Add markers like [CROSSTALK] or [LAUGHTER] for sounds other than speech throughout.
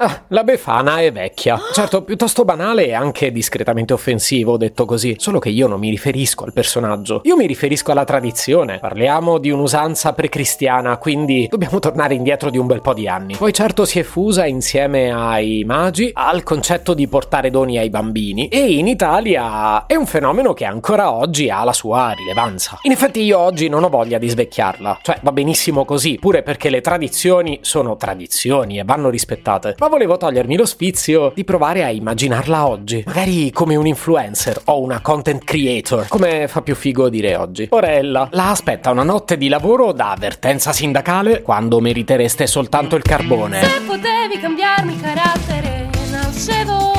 Ah, la Befana è vecchia. Certo, piuttosto banale e anche discretamente offensivo, detto così. Solo che io non mi riferisco al personaggio. Io mi riferisco alla tradizione. Parliamo di un'usanza precristiana, quindi dobbiamo tornare indietro di un bel po' di anni. Poi certo si è fusa insieme ai magi al concetto di portare doni ai bambini e in Italia è un fenomeno che ancora oggi ha la sua rilevanza. In effetti io oggi non ho voglia di svecchiarla. Cioè, va benissimo così, pure perché le tradizioni sono tradizioni e vanno rispettate. Ma volevo togliermi lo sfizio di provare a immaginarla oggi, magari come un influencer o una content creator, come fa più figo dire oggi. Orella, la aspetta una notte di lavoro da avvertenza sindacale quando meritereste soltanto il carbone. Se potevi cambiarmi carattere, nascevo.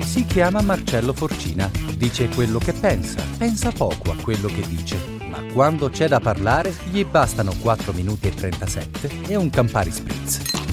Si chiama Marcello Forcina, dice quello che pensa, pensa poco a quello che dice, ma quando c'è da parlare gli bastano 4 minuti e 37 e un Campari Spritz.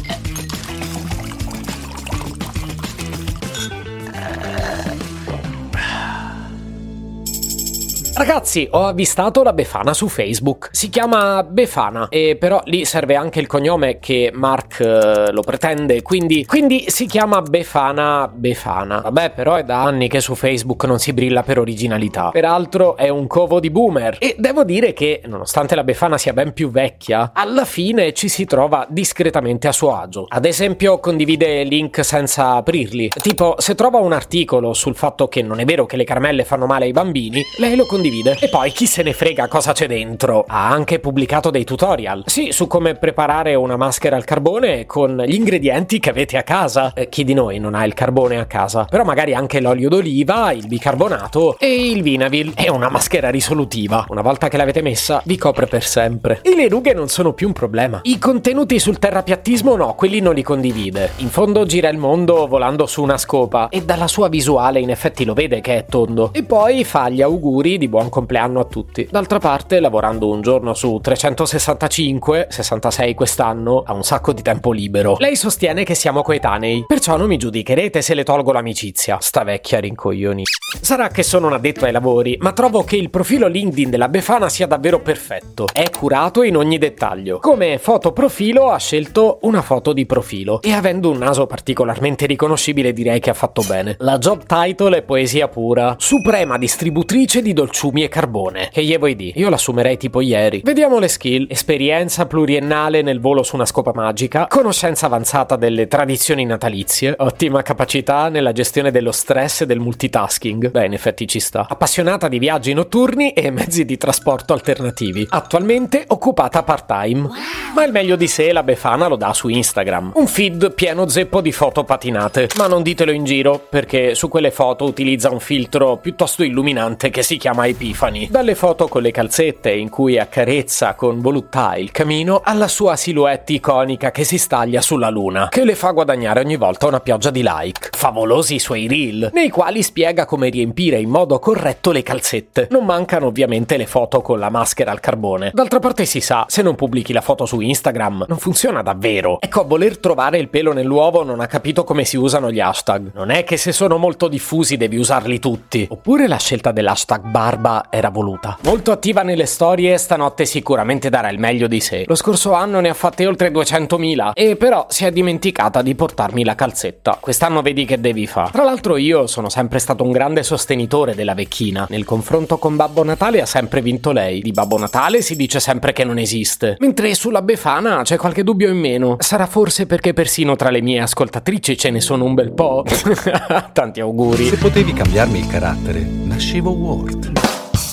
Ragazzi, ho avvistato la Befana su Facebook. Si chiama Befana, e però lì serve anche il cognome che Mark eh, lo pretende, quindi, quindi si chiama Befana Befana. Vabbè, però è da anni che su Facebook non si brilla per originalità. Peraltro è un covo di boomer. E devo dire che, nonostante la Befana sia ben più vecchia, alla fine ci si trova discretamente a suo agio. Ad esempio, condivide link senza aprirli. Tipo, se trova un articolo sul fatto che non è vero che le caramelle fanno male ai bambini, lei lo condivide. E poi chi se ne frega cosa c'è dentro? Ha anche pubblicato dei tutorial. Sì, su come preparare una maschera al carbone con gli ingredienti che avete a casa. Eh, chi di noi non ha il carbone a casa? Però magari anche l'olio d'oliva, il bicarbonato e il Vinavil. È una maschera risolutiva. Una volta che l'avete messa, vi copre per sempre. E le rughe non sono più un problema. I contenuti sul terrapiattismo no, quelli non li condivide. In fondo gira il mondo volando su una scopa e dalla sua visuale in effetti lo vede che è tondo. E poi fa gli auguri di buon compleanno a tutti. D'altra parte, lavorando un giorno su 365, 66 quest'anno, ha un sacco di tempo libero. Lei sostiene che siamo coetanei, perciò non mi giudicherete se le tolgo l'amicizia. Sta vecchia rincoglioni. Sarà che sono un addetto ai lavori, ma trovo che il profilo LinkedIn della Befana sia davvero perfetto. È curato in ogni dettaglio. Come foto profilo ha scelto una foto di profilo e avendo un naso particolarmente riconoscibile direi che ha fatto bene. La job title è poesia pura. Suprema distributrice di dolciumi e carbone. Che gli vuoi dire? Io l'assumerei tipo ieri. Vediamo le skill. Esperienza pluriennale nel volo su una scopa magica, conoscenza avanzata delle tradizioni natalizie, ottima capacità nella gestione dello stress e del multitasking. Beh, in effetti ci sta. Appassionata di viaggi notturni e mezzi di trasporto alternativi. Attualmente occupata part-time. Ma il meglio di sé la Befana lo dà su Instagram. Un feed pieno zeppo di foto patinate. Ma non ditelo in giro, perché su quelle foto utilizza un filtro piuttosto illuminante che si chiama Epifani. Dalle foto con le calzette in cui accarezza con voluttà il camino, alla sua silhouette iconica che si staglia sulla luna, che le fa guadagnare ogni volta una pioggia di like. Favolosi i suoi reel, nei quali spiega come riempire in modo corretto le calzette. Non mancano ovviamente le foto con la maschera al carbone. D'altra parte si sa, se non pubblichi la foto su Instagram, non funziona davvero. Ecco, a voler trovare il pelo nell'uovo non ha capito come si usano gli hashtag. Non è che se sono molto diffusi devi usarli tutti. Oppure la scelta dell'hashtag barba era voluta. Molto attiva nelle storie, stanotte sicuramente darà il meglio di sé. Lo scorso anno ne ha fatte oltre 200.000 e però si è dimenticata di portarmi la calzetta. Quest'anno vedi che devi fare. Tra l'altro io sono sempre stato un grande sostenitore della vecchina. Nel confronto con Babbo Natale ha sempre vinto lei. Di Babbo Natale si dice sempre che non esiste. Mentre sulla Befana c'è qualche dubbio in meno. Sarà forse perché persino tra le mie ascoltatrici ce ne sono un bel po'. [LAUGHS] Tanti auguri. Se potevi cambiarmi il carattere, nascevo Word.